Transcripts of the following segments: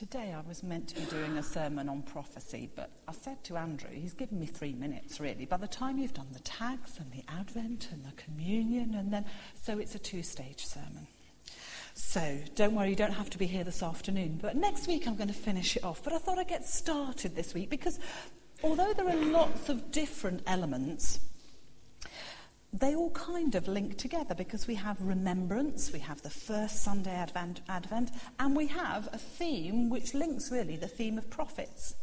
Today I was meant to be doing a sermon on prophecy, but I said to Andrew, he's given me three minutes really. By the time you've done the tags and the Advent and the communion, and then, so it's a two stage sermon. So don't worry, you don't have to be here this afternoon. But next week I'm going to finish it off. But I thought I'd get started this week because although there are lots of different elements, they all kind of link together because we have remembrance, we have the first Sunday Advent, Advent, and we have a theme which links really the theme of prophets.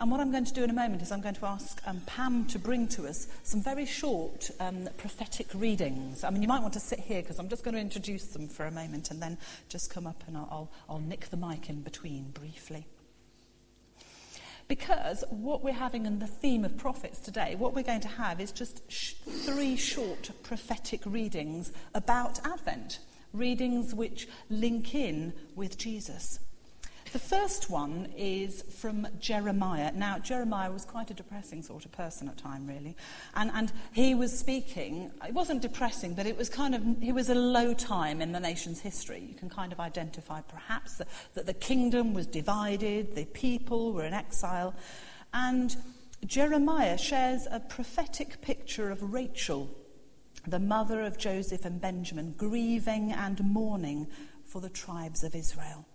And what I'm going to do in a moment is I'm going to ask um, Pam to bring to us some very short um, prophetic readings. I mean, you might want to sit here because I'm just going to introduce them for a moment and then just come up and I'll, I'll, I'll nick the mic in between briefly. Because what we're having in the theme of prophets today, what we're going to have is just sh- three short prophetic readings about Advent, readings which link in with Jesus. The first one is from Jeremiah. Now, Jeremiah was quite a depressing sort of person at time, really. And, and he was speaking, it wasn't depressing, but it was kind of, it was a low time in the nation's history. You can kind of identify perhaps that, that the kingdom was divided, the people were in exile. And Jeremiah shares a prophetic picture of Rachel, the mother of Joseph and Benjamin, grieving and mourning for the tribes of Israel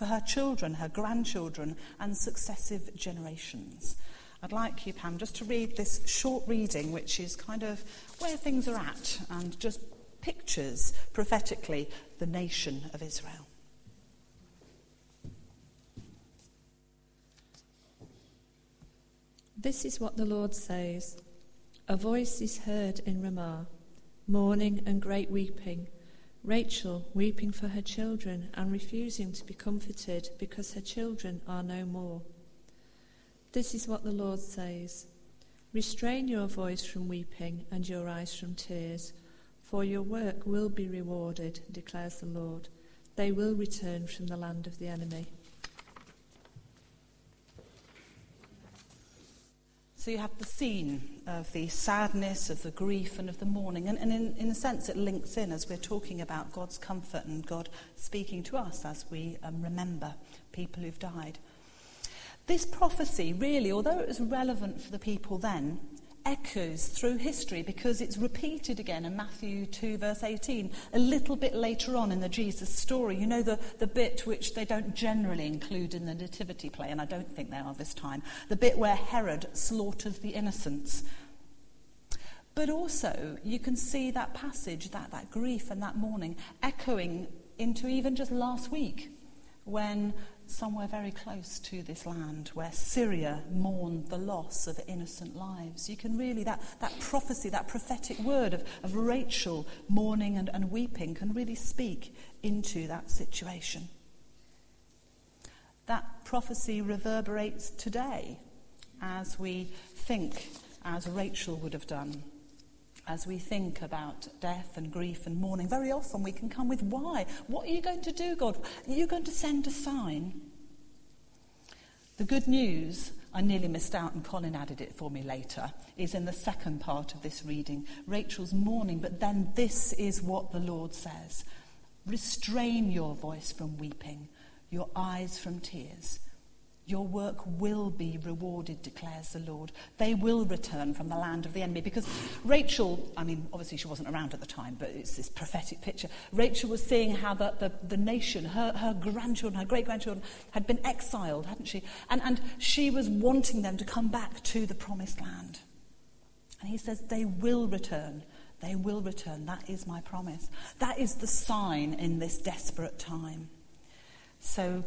for her children, her grandchildren, and successive generations. I'd like you, Pam, just to read this short reading, which is kind of where things are at and just pictures prophetically the nation of Israel. This is what the Lord says A voice is heard in Ramah, mourning and great weeping Rachel weeping for her children and refusing to be comforted because her children are no more. This is what the Lord says Restrain your voice from weeping and your eyes from tears, for your work will be rewarded, declares the Lord. They will return from the land of the enemy. So you have the scene of the sadness, of the grief, and of the mourning. And, and in, in a sense, it links in as we're talking about God's comfort and God speaking to us as we um, remember people who've died. This prophecy, really, although it was relevant for the people then, echoes through history because it's repeated again in Matthew 2, verse 18, a little bit later on in the Jesus story. You know, the, the bit which they don't generally include in the Nativity play, and I don't think they are this time, the bit where Herod slaughters the innocents. But also, you can see that passage, that, that grief and that mourning, echoing into even just last week when somewhere very close to this land where Syria mourned the loss of innocent lives. You can really, that, that prophecy, that prophetic word of, of Rachel mourning and, and weeping can really speak into that situation. That prophecy reverberates today as we think as Rachel would have done. As we think about death and grief and mourning, very often we can come with why? What are you going to do, God? Are you going to send a sign? The good news, I nearly missed out and Colin added it for me later, is in the second part of this reading. Rachel's mourning, but then this is what the Lord says Restrain your voice from weeping, your eyes from tears. Your work will be rewarded, declares the Lord. They will return from the land of the enemy. Because Rachel, I mean, obviously she wasn't around at the time, but it's this prophetic picture. Rachel was seeing how the, the, the nation, her, her grandchildren, her great grandchildren, had been exiled, hadn't she? And, and she was wanting them to come back to the promised land. And he says, They will return. They will return. That is my promise. That is the sign in this desperate time. So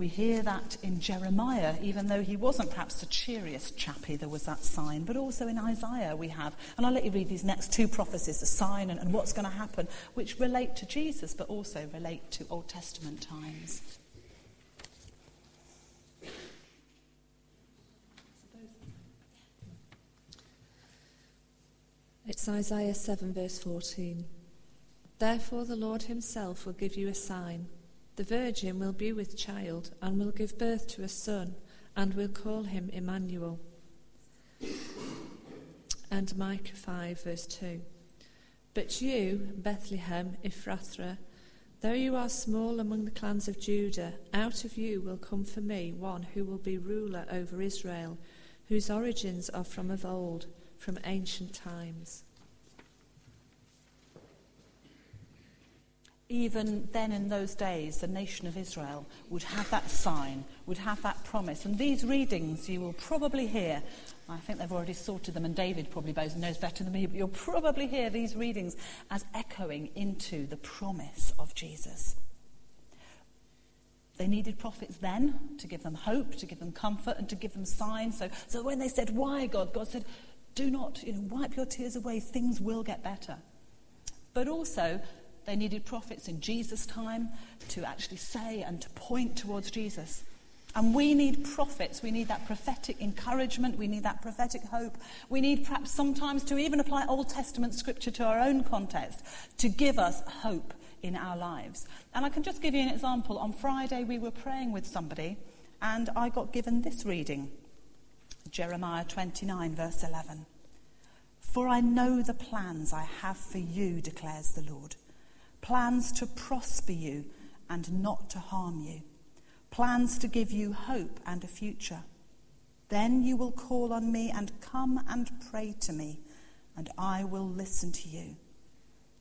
we hear that in Jeremiah, even though he wasn't perhaps the cheeriest chappie, there was that sign. But also in Isaiah, we have, and I'll let you read these next two prophecies, the sign and, and what's going to happen, which relate to Jesus, but also relate to Old Testament times. It's Isaiah 7, verse 14. Therefore, the Lord Himself will give you a sign. The virgin will be with child and will give birth to a son and will call him Emmanuel. And Micah 5, verse 2. But you, Bethlehem Ephrathah, Though you are small among the clans of Judah, out of you will come for me one who will be ruler over Israel, whose origins are from of old, from ancient times. Even then in those days, the nation of Israel would have that sign, would have that promise. And these readings you will probably hear. I think they've already sorted them, and David probably knows better than me, but you'll probably hear these readings as echoing into the promise of Jesus. They needed prophets then to give them hope, to give them comfort, and to give them signs. So, so when they said, Why, God? God said, Do not you know, wipe your tears away, things will get better. But also, they needed prophets in Jesus' time to actually say and to point towards Jesus. And we need prophets. We need that prophetic encouragement. We need that prophetic hope. We need perhaps sometimes to even apply Old Testament scripture to our own context to give us hope in our lives. And I can just give you an example. On Friday, we were praying with somebody, and I got given this reading Jeremiah 29, verse 11. For I know the plans I have for you, declares the Lord plans to prosper you and not to harm you, plans to give you hope and a future. Then you will call on me and come and pray to me, and I will listen to you.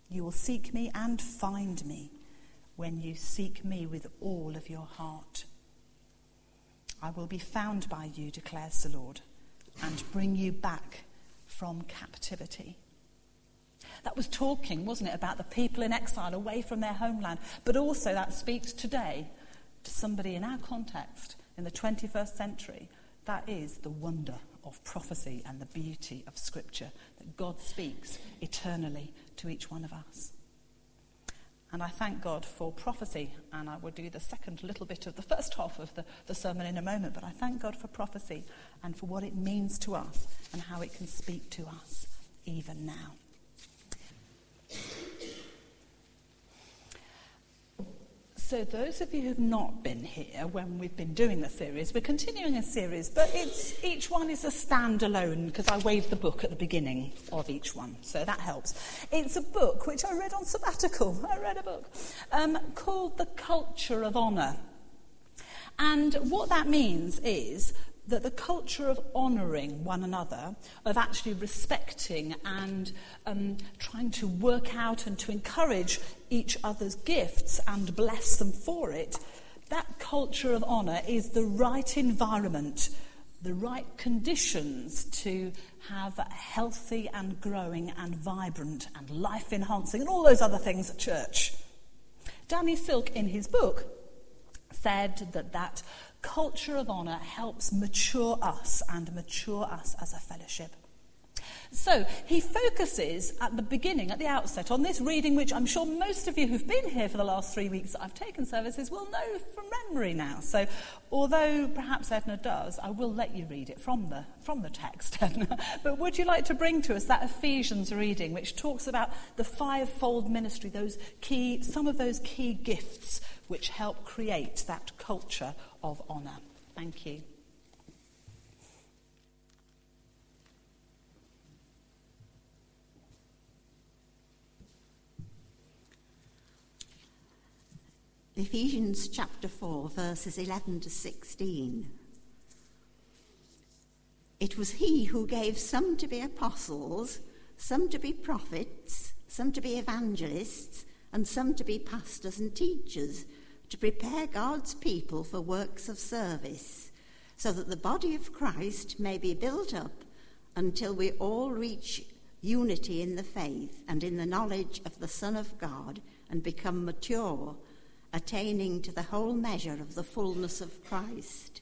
You will seek me and find me when you seek me with all of your heart. I will be found by you, declares the Lord, and bring you back from captivity. That was talking, wasn't it, about the people in exile away from their homeland. But also that speaks today to somebody in our context in the 21st century. That is the wonder of prophecy and the beauty of Scripture that God speaks eternally to each one of us. And I thank God for prophecy, and I will do the second little bit of the first half of the, the sermon in a moment, but I thank God for prophecy and for what it means to us and how it can speak to us even now. So, those of you who've not been here when we've been doing the series, we're continuing a series, but it's, each one is a standalone because I waved the book at the beginning of each one, so that helps. It's a book which I read on sabbatical. I read a book um, called The Culture of Honour. And what that means is that the culture of honouring one another, of actually respecting and um, trying to work out and to encourage each other's gifts and bless them for it, that culture of honour is the right environment, the right conditions to have healthy and growing and vibrant and life enhancing and all those other things at church. Danny Silk, in his book, said that that culture of honour helps mature us and mature us as a fellowship. So he focuses at the beginning, at the outset, on this reading, which I'm sure most of you who've been here for the last three weeks that I've taken services will know from memory now. So although perhaps Edna does, I will let you read it from the, from the text, Edna. but would you like to bring to us that Ephesians reading, which talks about the fivefold ministry, those key, some of those key gifts which help create that culture of honour? Thank you. Ephesians chapter 4, verses 11 to 16. It was he who gave some to be apostles, some to be prophets, some to be evangelists, and some to be pastors and teachers, to prepare God's people for works of service, so that the body of Christ may be built up until we all reach unity in the faith and in the knowledge of the Son of God and become mature attaining to the whole measure of the fullness of Christ.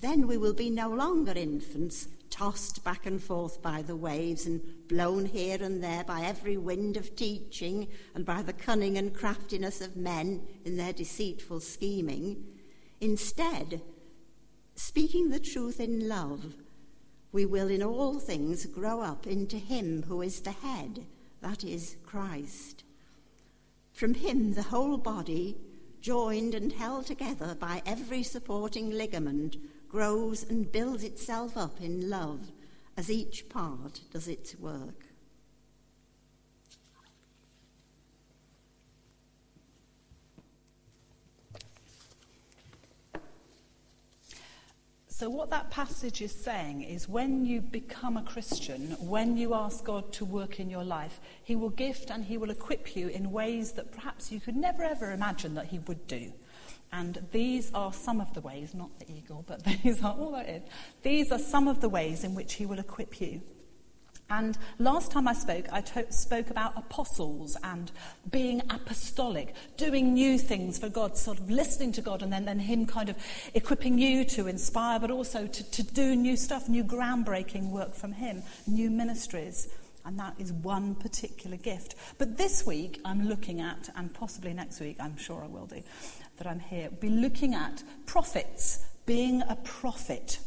Then we will be no longer infants, tossed back and forth by the waves and blown here and there by every wind of teaching and by the cunning and craftiness of men in their deceitful scheming. Instead, speaking the truth in love, we will in all things grow up into Him who is the head, that is, Christ. From him, the whole body, joined and held together by every supporting ligament, grows and builds itself up in love as each part does its work. So, what that passage is saying is when you become a Christian, when you ask God to work in your life, He will gift and He will equip you in ways that perhaps you could never ever imagine that He would do. And these are some of the ways, not the eagle, but these are all that is. These are some of the ways in which He will equip you. And last time I spoke, I to- spoke about apostles and being apostolic, doing new things for God, sort of listening to God, and then, then Him kind of equipping you to inspire, but also to, to do new stuff, new groundbreaking work from Him, new ministries. And that is one particular gift. But this week, I'm looking at, and possibly next week, I'm sure I will do, that I'm here, be looking at prophets, being a prophet.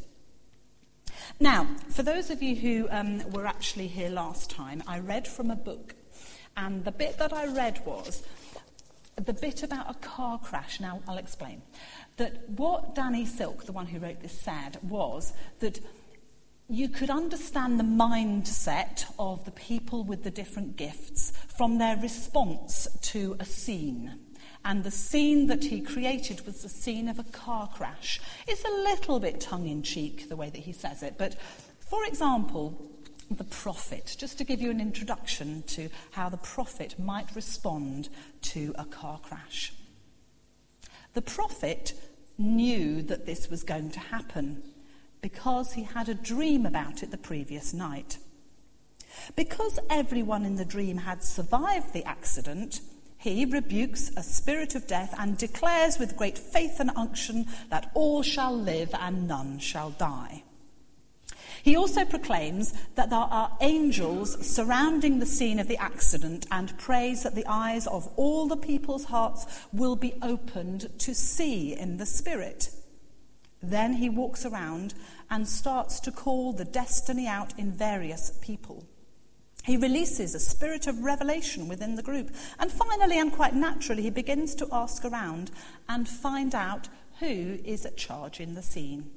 Now, for those of you who um, were actually here last time, I read from a book, and the bit that I read was the bit about a car crash. Now, I'll explain. That what Danny Silk, the one who wrote this, said was that you could understand the mindset of the people with the different gifts from their response to a scene. And the scene that he created was the scene of a car crash. It's a little bit tongue in cheek, the way that he says it. But for example, the prophet, just to give you an introduction to how the prophet might respond to a car crash. The prophet knew that this was going to happen because he had a dream about it the previous night. Because everyone in the dream had survived the accident, he rebukes a spirit of death and declares with great faith and unction that all shall live and none shall die. He also proclaims that there are angels surrounding the scene of the accident and prays that the eyes of all the people's hearts will be opened to see in the Spirit. Then he walks around and starts to call the destiny out in various people. He releases a spirit of revelation within the group. And finally, and quite naturally, he begins to ask around and find out who is at charge in the scene.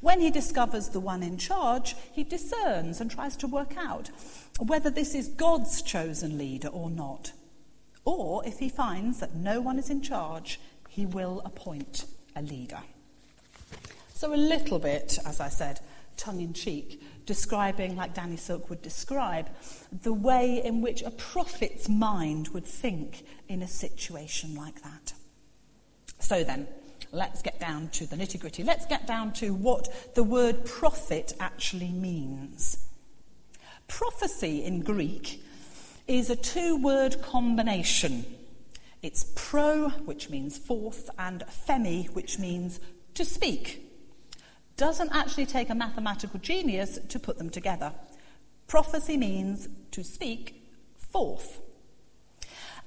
When he discovers the one in charge, he discerns and tries to work out whether this is God's chosen leader or not. Or if he finds that no one is in charge, he will appoint a leader. So, a little bit, as I said, tongue in cheek, describing, like Danny Silk would describe, the way in which a prophet's mind would think in a situation like that. So then, let's get down to the nitty gritty. Let's get down to what the word prophet actually means. Prophecy in Greek is a two word combination. It's pro, which means forth, and phemi, which means to speak doesn't actually take a mathematical genius to put them together. Prophecy means to speak forth.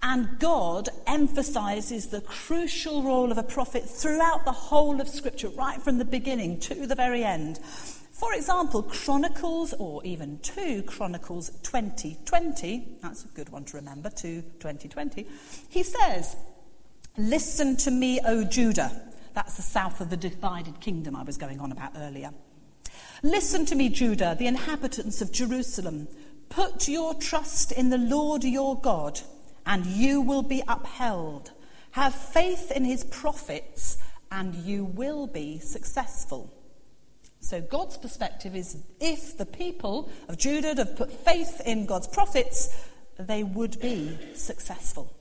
And God emphasizes the crucial role of a prophet throughout the whole of Scripture, right from the beginning to the very end. For example, Chronicles, or even 2 Chronicles 2020, that's a good one to remember, 2 2020, he says, Listen to me, O Judah that's the south of the divided kingdom I was going on about earlier. Listen to me, Judah, the inhabitants of Jerusalem. Put your trust in the Lord your God, and you will be upheld. Have faith in his prophets, and you will be successful. So, God's perspective is if the people of Judah have put faith in God's prophets, they would be successful.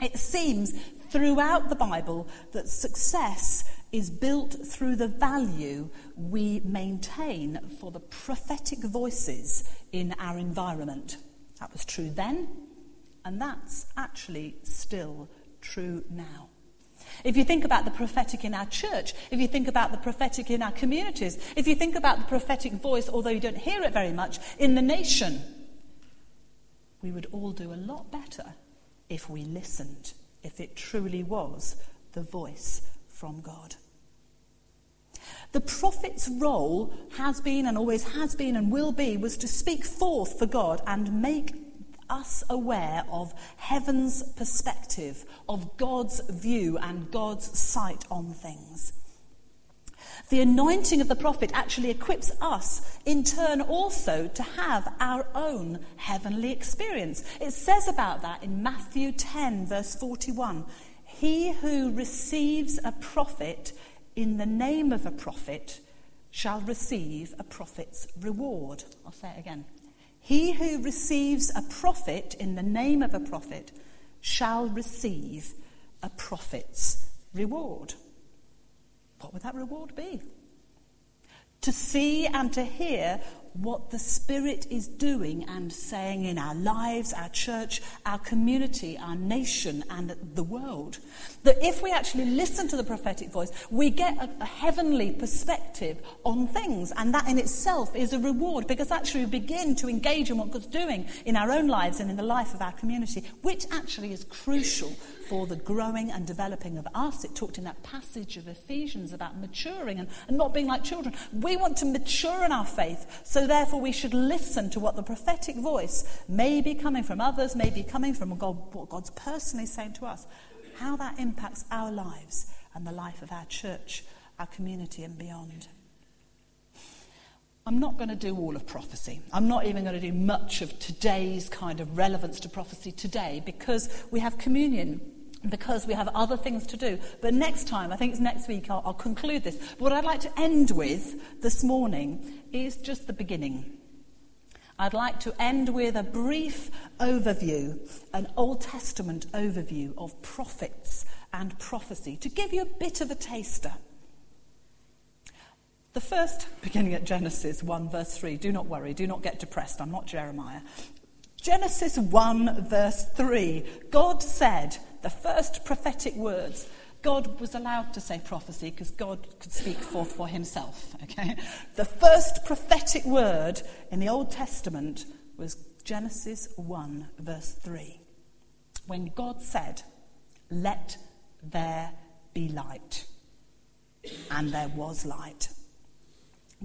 It seems throughout the Bible that success is built through the value we maintain for the prophetic voices in our environment. That was true then, and that's actually still true now. If you think about the prophetic in our church, if you think about the prophetic in our communities, if you think about the prophetic voice, although you don't hear it very much, in the nation, we would all do a lot better if we listened if it truly was the voice from God. The prophet's role has been and always has been and will be was to speak forth for God and make us aware of heaven's perspective, of God's view and God's sight on things. The anointing of the prophet actually equips us, in turn, also to have our own heavenly experience. It says about that in Matthew 10, verse 41 He who receives a prophet in the name of a prophet shall receive a prophet's reward. I'll say it again. He who receives a prophet in the name of a prophet shall receive a prophet's reward. What would that reward be? To see and to hear what the Spirit is doing and saying in our lives, our church, our community, our nation, and the world. That if we actually listen to the prophetic voice, we get a, a heavenly perspective on things. And that in itself is a reward because actually we begin to engage in what God's doing in our own lives and in the life of our community, which actually is crucial for the growing and developing of us. It talked in that passage of Ephesians about maturing and, and not being like children. We want to mature in our faith, so therefore we should listen to what the prophetic voice may be coming from others, may be coming from God, what God's personally saying to us, how that impacts our lives and the life of our church, our community, and beyond. I'm not going to do all of prophecy. I'm not even going to do much of today's kind of relevance to prophecy today because we have communion because we have other things to do. But next time, I think it's next week, I'll, I'll conclude this. But what I'd like to end with this morning is just the beginning. I'd like to end with a brief overview, an Old Testament overview of prophets and prophecy, to give you a bit of a taster. The first, beginning at Genesis 1, verse 3, do not worry, do not get depressed, I'm not Jeremiah. Genesis 1, verse 3, God said, the first prophetic words, God was allowed to say prophecy because God could speak forth for himself. Okay? The first prophetic word in the Old Testament was Genesis 1, verse 3. When God said, Let there be light. And there was light.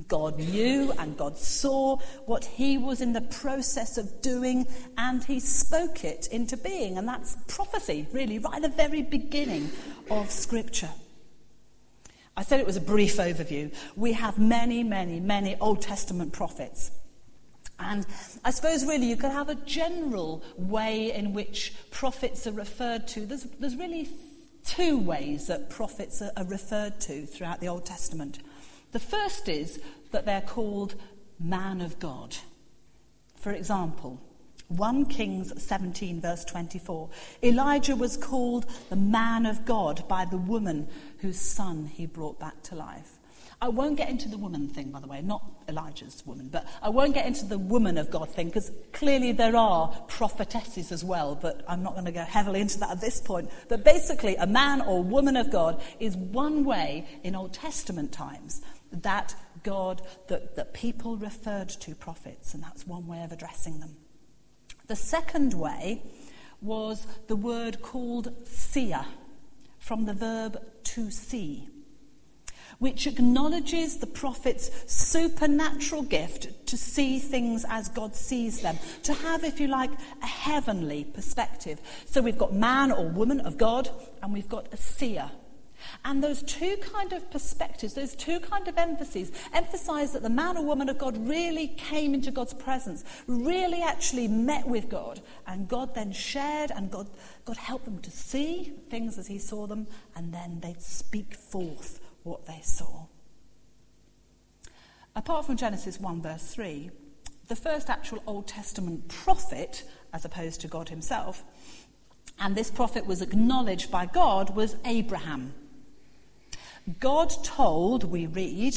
God knew and God saw what he was in the process of doing and he spoke it into being. And that's prophecy, really, right at the very beginning of Scripture. I said it was a brief overview. We have many, many, many Old Testament prophets. And I suppose really you could have a general way in which prophets are referred to. There's, there's really two ways that prophets are, are referred to throughout the Old Testament. The first is that they're called man of God. For example, 1 Kings 17, verse 24. Elijah was called the man of God by the woman whose son he brought back to life. I won't get into the woman thing, by the way, not Elijah's woman, but I won't get into the woman of God thing because clearly there are prophetesses as well, but I'm not going to go heavily into that at this point. But basically, a man or woman of God is one way in Old Testament times that God, that, that people referred to prophets, and that's one way of addressing them. The second way was the word called seer, from the verb to see, which acknowledges the prophet's supernatural gift to see things as God sees them, to have, if you like, a heavenly perspective. So we've got man or woman of God, and we've got a seer and those two kind of perspectives, those two kind of emphases, emphasize that the man or woman of God really came into God's presence, really actually met with God, and God then shared, and God, God helped them to see things as He saw them, and then they'd speak forth what they saw. Apart from Genesis 1, verse 3, the first actual Old Testament prophet, as opposed to God Himself, and this prophet was acknowledged by God, was Abraham. God told, we read,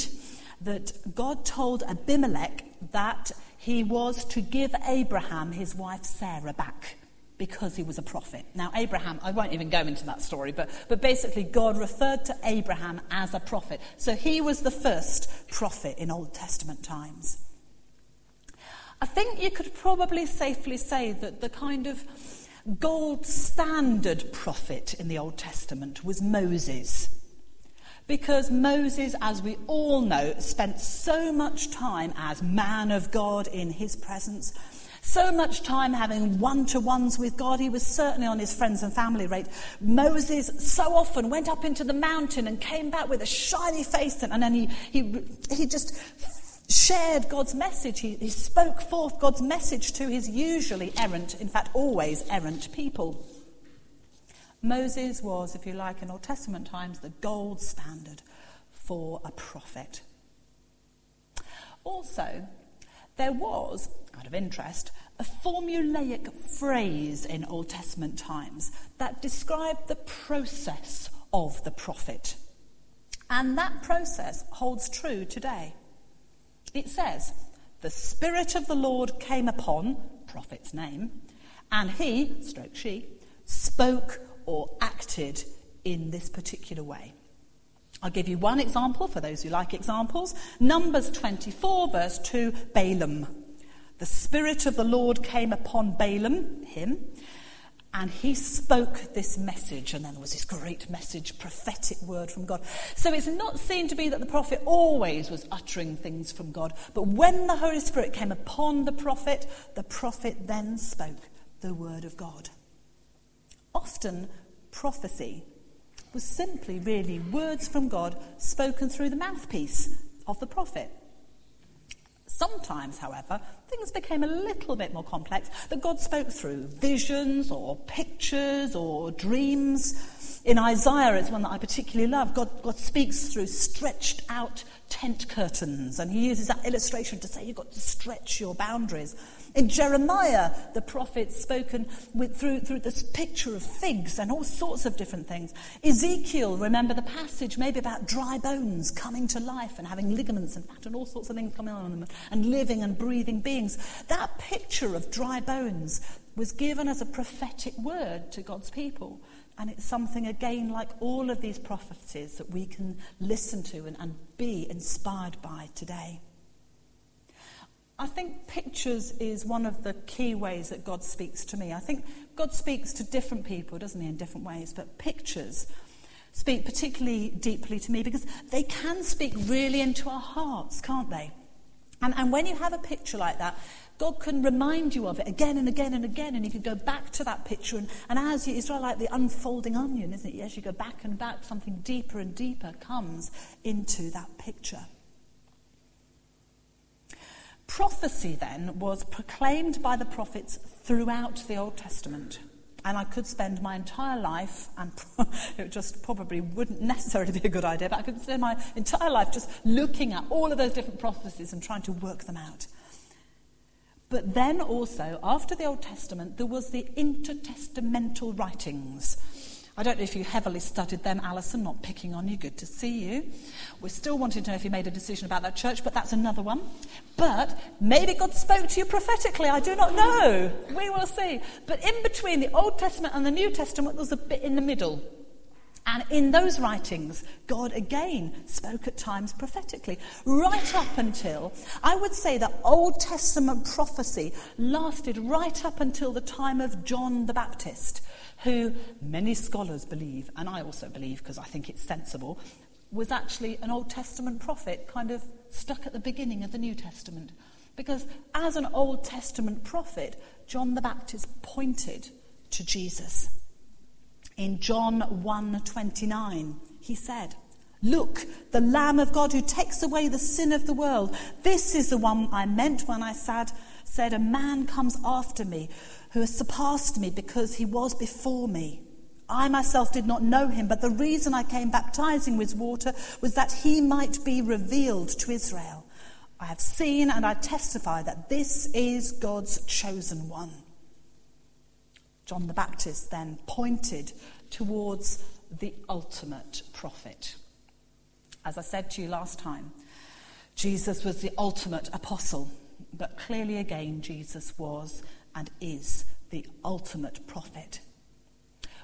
that God told Abimelech that he was to give Abraham his wife Sarah back because he was a prophet. Now, Abraham, I won't even go into that story, but, but basically, God referred to Abraham as a prophet. So he was the first prophet in Old Testament times. I think you could probably safely say that the kind of gold standard prophet in the Old Testament was Moses. Because Moses, as we all know, spent so much time as man of God in his presence, so much time having one to ones with God. He was certainly on his friends and family rate. Moses so often went up into the mountain and came back with a shiny face, and, and then he, he, he just shared God's message. He, he spoke forth God's message to his usually errant, in fact, always errant people. Moses was, if you like, in Old Testament times, the gold standard for a prophet. Also, there was, out of interest, a formulaic phrase in Old Testament times that described the process of the prophet. And that process holds true today. It says, The Spirit of the Lord came upon, prophet's name, and he, stroke she, spoke or acted in this particular way. I'll give you one example for those who like examples. Numbers 24, verse 2, Balaam. The Spirit of the Lord came upon Balaam, him, and he spoke this message, and then there was this great message, prophetic word from God. So it's not seen to be that the prophet always was uttering things from God, but when the Holy Spirit came upon the prophet, the prophet then spoke the word of God. Often, prophecy was simply really words from God spoken through the mouthpiece of the prophet. Sometimes, however, things became a little bit more complex that God spoke through visions or pictures or dreams. In Isaiah, it's one that I particularly love. God, God speaks through stretched out tent curtains, and he uses that illustration to say you've got to stretch your boundaries. In Jeremiah, the prophet spoken with, through, through this picture of figs and all sorts of different things. Ezekiel, remember the passage maybe about dry bones coming to life and having ligaments and fat and all sorts of things coming on them and living and breathing beings. That picture of dry bones was given as a prophetic word to God's people. And it's something, again, like all of these prophecies that we can listen to and, and be inspired by today. I think pictures is one of the key ways that God speaks to me. I think God speaks to different people, doesn't he, in different ways, but pictures speak particularly deeply to me because they can speak really into our hearts, can't they? And, and when you have a picture like that, God can remind you of it again and again and again, and you can go back to that picture. And, and as you, it's like the unfolding onion, isn't it? As you go back and back, something deeper and deeper comes into that picture. Prophecy then was proclaimed by the prophets throughout the Old Testament. And I could spend my entire life, and it just probably wouldn't necessarily be a good idea, but I could spend my entire life just looking at all of those different prophecies and trying to work them out. But then also, after the Old Testament, there was the intertestamental writings I don't know if you heavily studied them, Alison, not picking on you, good to see you. We're still wanting to know if you made a decision about that church, but that's another one. But maybe God spoke to you prophetically, I do not know. We will see. But in between the Old Testament and the New Testament, there's a bit in the middle. And in those writings, God again spoke at times prophetically, right up until, I would say that Old Testament prophecy lasted right up until the time of John the Baptist, who many scholars believe, and I also believe because I think it's sensible, was actually an Old Testament prophet, kind of stuck at the beginning of the New Testament. Because as an Old Testament prophet, John the Baptist pointed to Jesus. In John 1:29, he said, Look, the Lamb of God who takes away the sin of the world. This is the one I meant when I said, said, A man comes after me who has surpassed me because he was before me. I myself did not know him, but the reason I came baptizing with water was that he might be revealed to Israel. I have seen and I testify that this is God's chosen one. John the Baptist then pointed towards the ultimate prophet. As I said to you last time, Jesus was the ultimate apostle, but clearly again, Jesus was and is the ultimate prophet.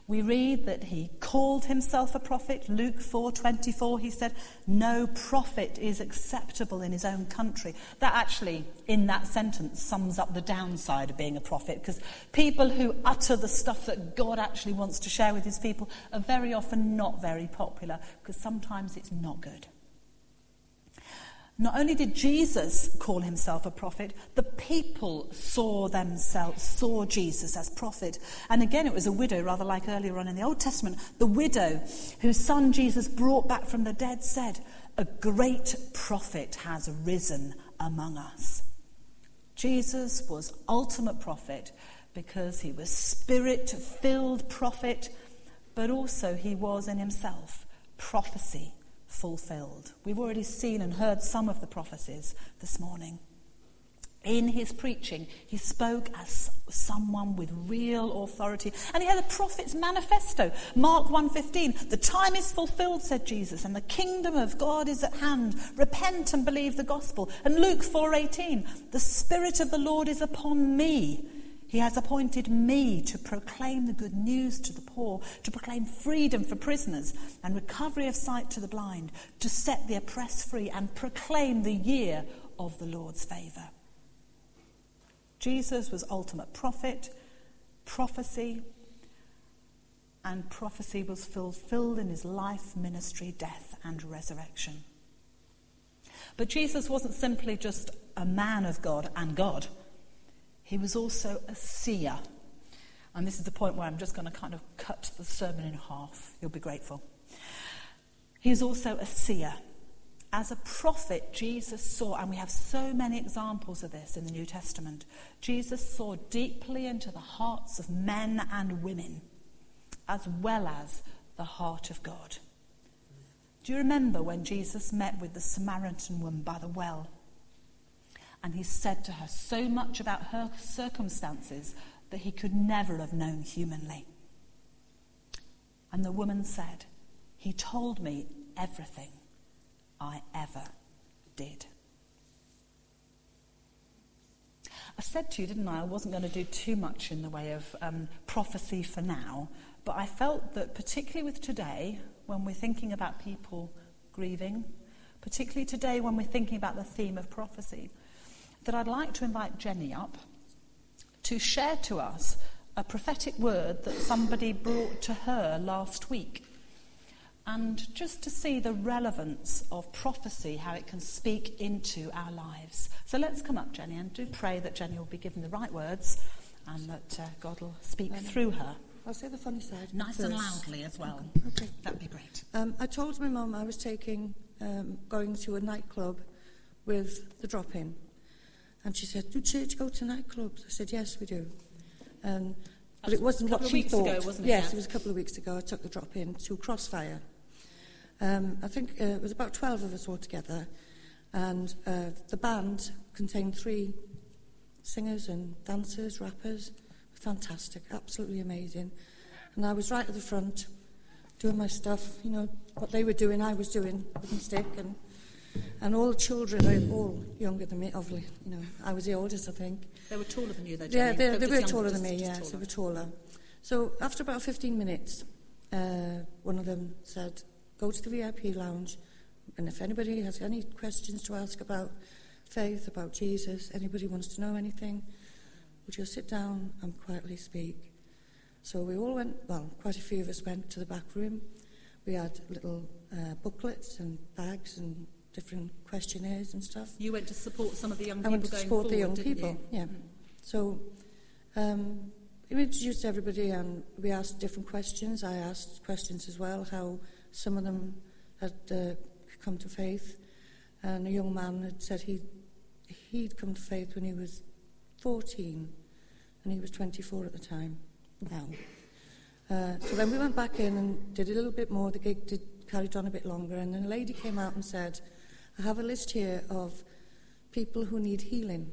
We read that he called himself a prophet. Luke 4:24 he said, "No prophet is acceptable in his own country." That actually in that sentence sums up the downside of being a prophet because people who utter the stuff that God actually wants to share with his people are very often not very popular because sometimes it's not good. Not only did Jesus call himself a prophet, the people saw themselves, saw Jesus as prophet. And again, it was a widow, rather like earlier on in the Old Testament. The widow whose son Jesus brought back from the dead said, A great prophet has risen among us. Jesus was ultimate prophet because he was spirit filled prophet, but also he was in himself prophecy fulfilled. We've already seen and heard some of the prophecies this morning. In his preaching, he spoke as someone with real authority, and he had a prophet's manifesto. Mark 1:15, "The time is fulfilled," said Jesus, "and the kingdom of God is at hand. Repent and believe the gospel." And Luke 4:18, "The spirit of the Lord is upon me." He has appointed me to proclaim the good news to the poor, to proclaim freedom for prisoners and recovery of sight to the blind, to set the oppressed free and proclaim the year of the Lord's favour. Jesus was ultimate prophet, prophecy, and prophecy was fulfilled in his life, ministry, death, and resurrection. But Jesus wasn't simply just a man of God and God, he was also a seer. And this is the point where I'm just going to kind of cut the sermon in half. You'll be grateful. He is also a seer. As a prophet, Jesus saw, and we have so many examples of this in the New Testament, Jesus saw deeply into the hearts of men and women, as well as the heart of God. Do you remember when Jesus met with the Samaritan woman by the well? And he said to her so much about her circumstances that he could never have known humanly. And the woman said, He told me everything. I ever did. I said to you, didn't I, I wasn't going to do too much in the way of um, prophecy for now, but I felt that particularly with today, when we're thinking about people grieving, particularly today when we're thinking about the theme of prophecy, that I'd like to invite Jenny up to share to us a prophetic word that somebody brought to her last week and just to see the relevance of prophecy, how it can speak into our lives. So let's come up, Jenny, and do pray that Jenny will be given the right words and that uh, God will speak um, through her. I'll say the funny side. Nice first. and loudly as well. Okay. okay. That'd be great. Um, I told my mum I was taking, um, going to a nightclub with the drop in. And she said, Do church go to nightclubs? I said, Yes, we do. Um, but it wasn't what she thought. Ago, wasn't it? Yes, it was a couple of weeks ago. I took the drop in to Crossfire. Um, I think uh, it was about 12 of us all together, and uh, the band contained three singers and dancers, rappers. Fantastic, absolutely amazing. And I was right at the front, doing my stuff. You know, what they were doing, I was doing with my stick, and and all the children are all younger than me. Obviously, you know, I was the oldest, I think. They were taller than you, though. Yeah, they, they, were taller than me. Yes, they were taller. So after about 15 minutes, uh, one of them said, go to the VIP lounge, and if anybody has any questions to ask about faith, about Jesus, anybody wants to know anything, would you sit down and quietly speak? So we all went, well, quite a few of us went to the back room. We had little uh, booklets and bags and different questionnaires and stuff. You went to support some of the young I people went to support forward, the young people, you? yeah. Mm. So um, we introduced everybody and we asked different questions. I asked questions as well, how some of them had uh, come to faith, and a young man had said he he'd come to faith when he was 14, and he was 24 at the time. Now, uh, so then we went back in and did a little bit more. The gig did, carried on a bit longer, and then a lady came out and said, "I have a list here of people who need healing.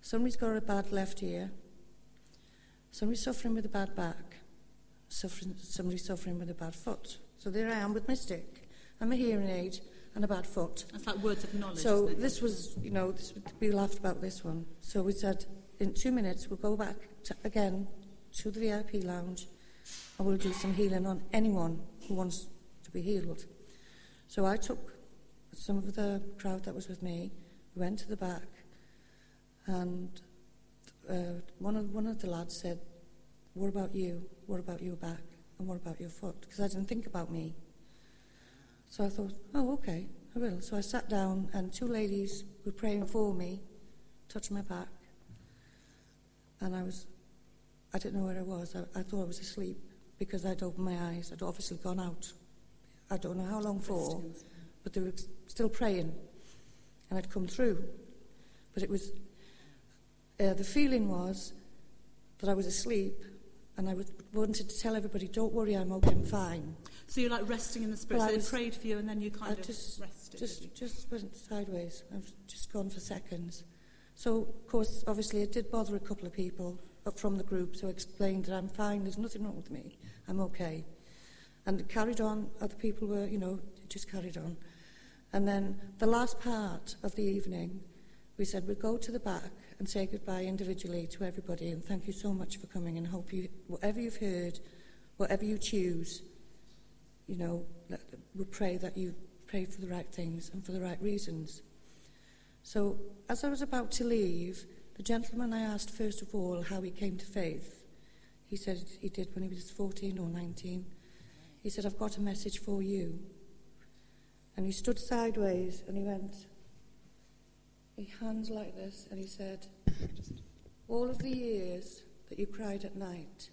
Somebody's got a bad left ear. Somebody's suffering with a bad back. Suffering, somebody's suffering with a bad foot." So there I am with my stick and my hearing aid and a bad foot. That's like words of knowledge. So this was, you know, this, we laughed about this one. So we said, in two minutes, we'll go back to, again to the VIP lounge and we'll do some healing on anyone who wants to be healed. So I took some of the crowd that was with me, went to the back, and uh, one, of, one of the lads said, What about you? What about your back? And what about your foot? Because I didn't think about me. So I thought, oh, okay, I will. So I sat down, and two ladies were praying for me, touched my back. And I was, I didn't know where I was. I, I thought I was asleep because I'd opened my eyes. I'd obviously gone out. I don't know how long for, but they were still praying. And I'd come through. But it was, uh, the feeling was that I was asleep and I was, wanted to tell everybody, don't worry, I'm okay, I'm fine. So you're like resting in the Spirit. Well, so I they was- prayed for you and then you kind I of just, rested. just, just went sideways. I've just gone for seconds. So, of course, obviously, it did bother a couple of people from the group, so I explained that I'm fine, there's nothing wrong with me, I'm okay. And it carried on, other people were, you know, just carried on. And then the last part of the evening, we said we'd go to the back and say goodbye individually to everybody and thank you so much for coming and hope you, whatever you've heard, whatever you choose, you know, we pray that you pray for the right things and for the right reasons. So, as I was about to leave, the gentleman I asked first of all how he came to faith, he said he did when he was 14 or 19. He said, I've got a message for you. And he stood sideways and he went, he hands like this, and he said, All of the years that you cried at night,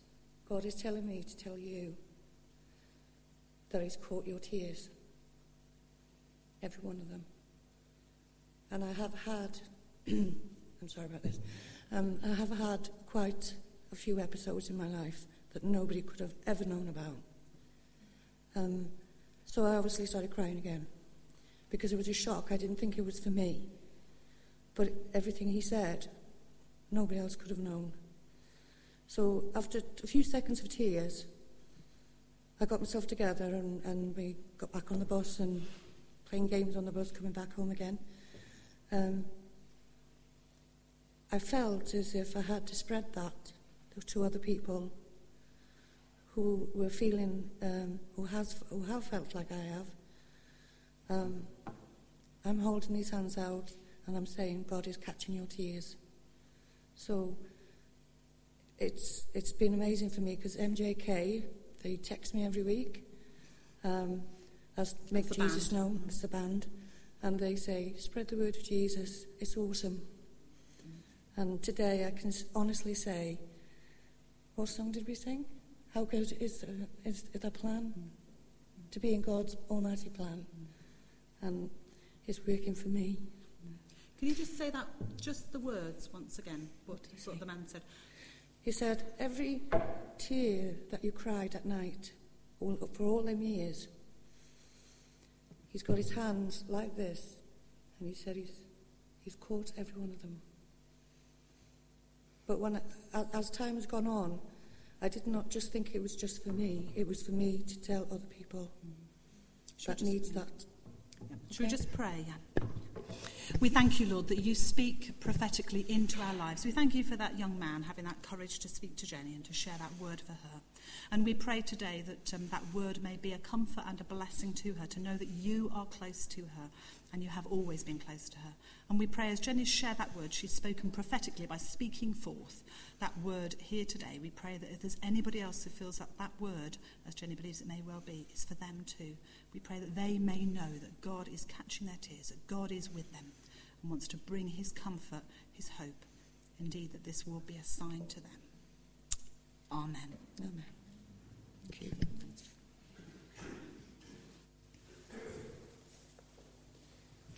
God is telling me to tell you that He's caught your tears. Every one of them. And I have had, I'm sorry about this, um, I have had quite a few episodes in my life that nobody could have ever known about. Um, so I obviously started crying again because it was a shock. I didn't think it was for me. But everything he said, nobody else could have known. So after a few seconds of tears, I got myself together and, and we got back on the bus and playing games on the bus, coming back home again. Um, I felt as if I had to spread that to other people who were feeling, um, who, has, who have felt like I have. Um, I'm holding these hands out and I'm saying, God is catching your tears. So it's, it's been amazing for me because MJK, they text me every week um, as Make Jesus band. Known, it's the band, and they say, spread the word of Jesus, it's awesome. And today I can honestly say, what song did we sing? How good is the, is the plan? To be in God's almighty plan. Um, and it's working for me. Can you just say that, just the words once again, what sort of the man said? He said, every tear that you cried at night, all, for all them years, he's got his hands like this, and he said he's, he's caught every one of them. But when, as time has gone on, I did not just think it was just for me, it was for me to tell other people mm. Should that needs that. Should we just pray? We thank you, Lord, that you speak prophetically into our lives. We thank you for that young man having that courage to speak to Jenny and to share that word for her. And we pray today that um, that word may be a comfort and a blessing to her, to know that you are close to her and you have always been close to her. And we pray as Jenny shared that word, she's spoken prophetically by speaking forth that word here today. We pray that if there's anybody else who feels that that word, as Jenny believes it may well be, is for them too, we pray that they may know that God is catching their tears, that God is with them and wants to bring his comfort, his hope. Indeed, that this will be a sign to them. Amen.